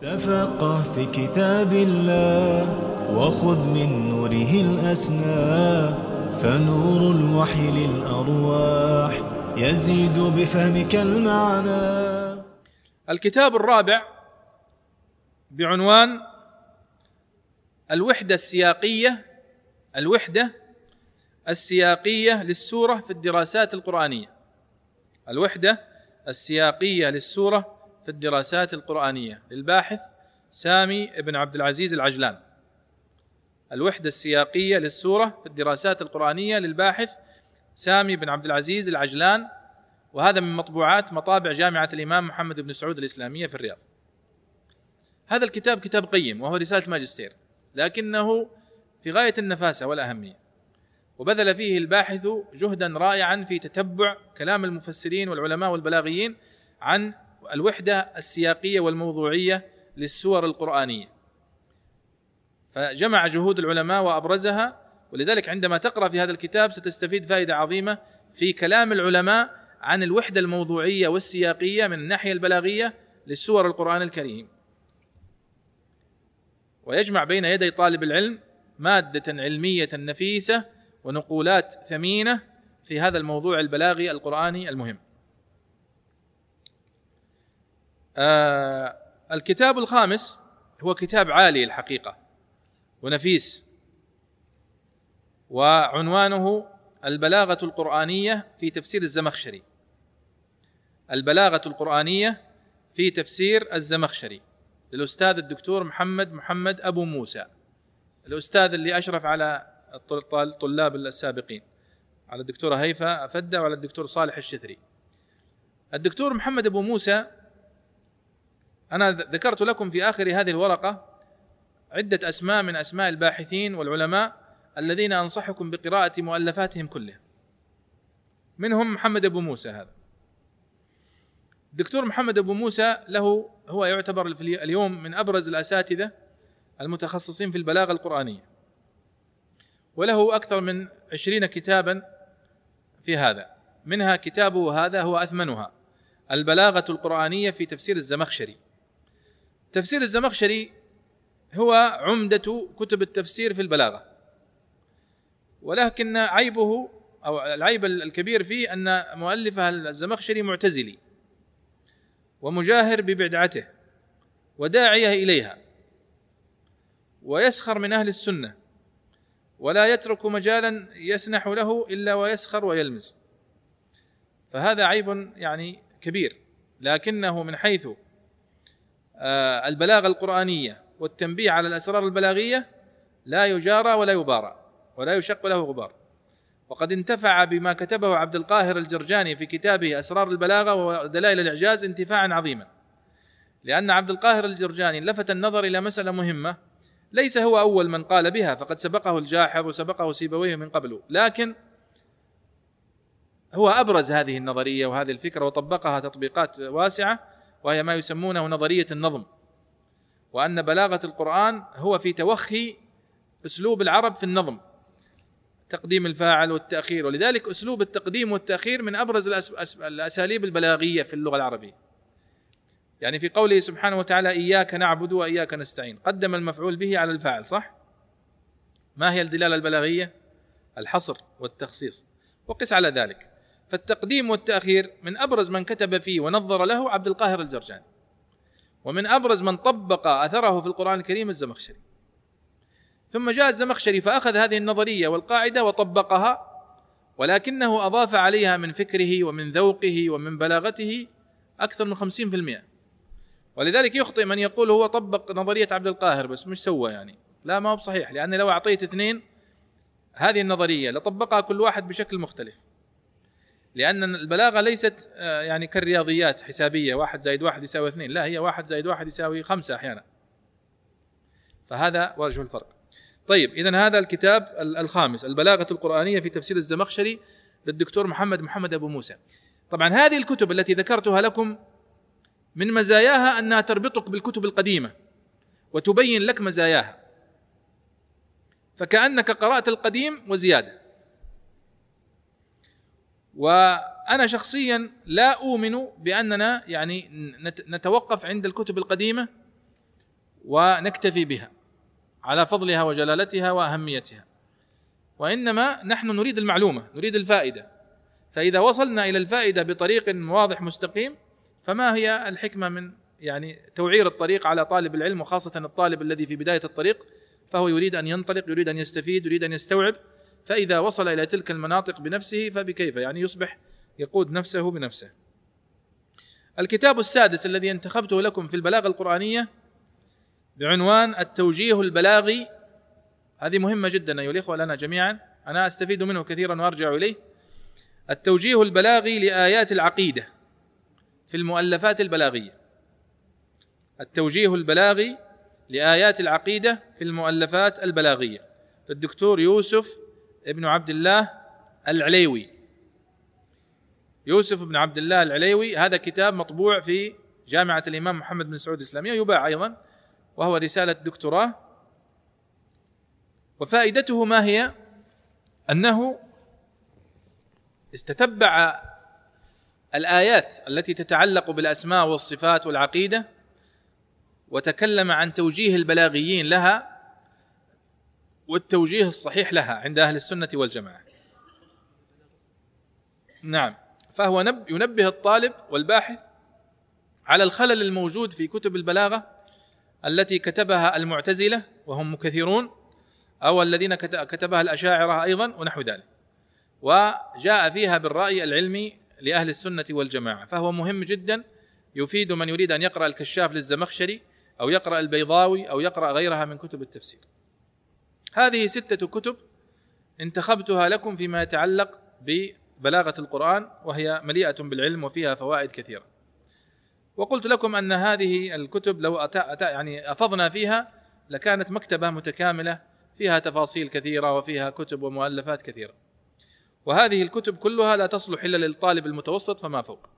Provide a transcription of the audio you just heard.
تفقه في كتاب الله وخذ من نوره الأسنى فنور الوحي للأرواح يزيد بفهمك المعنى. الكتاب الرابع بعنوان الوحدة السياقية الوحدة السياقية للسورة في الدراسات القرآنية. الوحدة السياقية للسورة في الدراسات القرآنية. للباحث سامي بن عبد العزيز العجلان. الوحدة السياقية للسورة في الدراسات القرآنية. للباحث سامي بن عبد العزيز العجلان. وهذا من مطبوعات مطابع جامعة الإمام محمد بن سعود الإسلامية في الرياض. هذا الكتاب كتاب قيم وهو رسالة ماجستير. لكنه في غاية النفاسة والأهمية. وبذل فيه الباحث جهدا رائعا في تتبع كلام المفسرين والعلماء والبلاغيين عن الوحدة السياقية والموضوعية للسور القرآنية. فجمع جهود العلماء وأبرزها ولذلك عندما تقرأ في هذا الكتاب ستستفيد فائدة عظيمة في كلام العلماء عن الوحدة الموضوعية والسياقية من الناحية البلاغية للسور القرآن الكريم. ويجمع بين يدي طالب العلم مادة علمية نفيسة ونقولات ثمينة في هذا الموضوع البلاغي القرآني المهم. آه الكتاب الخامس هو كتاب عالي الحقيقة ونفيس وعنوانه البلاغة القرآنية في تفسير الزمخشري. البلاغة القرآنية في تفسير الزمخشري للأستاذ الدكتور محمد محمد أبو موسى الأستاذ اللي أشرف على الطلاب السابقين على الدكتورة هيفا فده وعلى الدكتور صالح الشثري. الدكتور محمد أبو موسى أنا ذكرت لكم في آخر هذه الورقة عدة أسماء من أسماء الباحثين والعلماء الذين أنصحكم بقراءة مؤلفاتهم كلها. منهم محمد أبو موسى هذا. الدكتور محمد أبو موسى له هو يعتبر اليوم من أبرز الأساتذة المتخصصين في البلاغة القرآنية. وله أكثر من عشرين كتابا في هذا. منها كتابه هذا هو أثمنها البلاغة القرآنية في تفسير الزمخشري. تفسير الزمخشري هو عمدة كتب التفسير في البلاغة. ولكن عيبه أو العيب الكبير فيه أن مؤلفه الزمخشري معتزلي ومجاهر ببدعته وداعية إليها. ويسخر من أهل السنة ولا يترك مجالا يسنح له إلا ويسخر ويلمز. فهذا عيب يعني كبير. لكنه من حيث البلاغة القرآنية والتنبيه على الأسرار البلاغية لا يجارى ولا يبارى ولا يشق له غبار. وقد انتفع بما كتبه عبد القاهر الجرجاني في كتابه أسرار البلاغة ودلائل الإعجاز انتفاعا عظيما لأن عبد القاهر الجرجاني لفت النظر إلى مسألة مهمة ليس هو أول من قال بها فقد سبقه الجاحظ وسبقه سيبويه من قبله لكن هو أبرز هذه النظرية وهذه الفكرة وطبقها تطبيقات واسعة وهي ما يسمونه نظرية النظم. وأن بلاغة القرآن هو في توخي أسلوب العرب في النظم تقديم الفاعل والتأخير. ولذلك أسلوب التقديم والتأخير من أبرز الأساليب البلاغية في اللغة العربية. يعني في قوله سبحانه وتعالى إياك نعبد وإياك نستعين قدم المفعول به على الفاعل صح؟ ما هي الدلالة البلاغية؟ الحصر والتخصيص. وقس على ذلك. فالتقديم والتأخير من أبرز من كتب فيه ونظر له عبد القاهر الجرجاني. ومن أبرز من طبق أثره في القرآن الكريم الزمخشري. ثم جاء الزمخشري فأخذ هذه النظرية والقاعدة وطبقها ولكنه أضاف عليها من فكره ومن ذوقه ومن بلاغته أكثر من خمسين في المئة. ولذلك يخطئ من يقول هو طبق نظرية عبد القاهر بس مش سوى يعني. لا ما هو بصحيح لأن لو أعطيت اثنين هذه النظرية لطبقها كل واحد بشكل مختلف. لأن البلاغة ليست آه، يعني كالرياضيات حسابية واحد زائد واحد يساوي اثنين. لا هي واحد زائد واحد يساوي خمسة أحيانا. فهذا وجه الفرق. طيب إذا هذا الكتاب الخامس البلاغة القرآنية في تفسير الزمخشري للدكتور محمد محمد أبو موسى. طبعا هذه الكتب التي ذكرتها لكم من مزاياها أنها تربطك بالكتب القديمة وتبين لك مزاياها. فكأنك قرأت القديم وزيادة. وأنا شخصيا لا أؤمن بأننا يعني نتوقف عند الكتب القديمة ونكتفي بها على فضلها وجلالتها وأهميتها. وإنما نحن نريد المعلومة نريد الفائدة. فإذا وصلنا إلى الفائدة بطريق واضح مستقيم فما هي الحكمة من يعني توعير الطريق على طالب العلم وخاصة الطالب الذي في بداية الطريق؟ فهو يريد أن ينطلق يريد أن يستفيد يريد أن يستوعب. فإذا وصل إلى تلك المناطق بنفسه فبكيف؟ يعني يصبح يقود نفسه بنفسه. الكتاب السادس الذي انتخبته لكم في البلاغة القرآنية بعنوان التوجيه البلاغي. هذه مهمة جدا أيها الإخوة لنا جميعا. أنا أستفيد منه كثيرا وأرجع إليه. التوجيه البلاغي لآيات العقيدة في المؤلفات البلاغية. التوجيه البلاغي لآيات العقيدة في المؤلفات البلاغية. للدكتور يوسف ابن عبد الله العليوي. يوسف بن عبد الله العليوي هذا كتاب مطبوع في جامعة الإمام محمد بن سعود الإسلامية يباع أيضا وهو رسالة دكتوراه. وفائدته ما هي؟ أنه استتبع الآيات التي تتعلق بالأسماء والصفات والعقيدة وتكلم عن توجيه البلاغيين لها والتوجيه الصحيح لها عند أهل السنة والجماعة. نعم. فهو ينبه الطالب والباحث على الخلل الموجود في كتب البلاغة التي كتبها المعتزلة وهم كثيرون أو الذين كتبها الأشاعرة أيضا ونحو ذلك. وجاء فيها بالرأي العلمي لأهل السنة والجماعة. فهو مهم جدا يفيد من يريد أن يقرأ الكشاف للزمخشري أو يقرأ البيضاوي أو يقرأ غيرها من كتب التفسير. هذه ستة كتب انتخبتها لكم فيما يتعلق بلاغه القرآن وهي مليئة بالعلم وفيها فوائد كثيرة. وقلت لكم أن هذه الكتب لو أتى أتى يعني أفضنا فيها لكانت مكتبة متكاملة فيها تفاصيل كثيرة وفيها كتب ومؤلفات كثيرة. وهذه الكتب كلها لا تصلح إلا للطالب المتوسط فما فوق.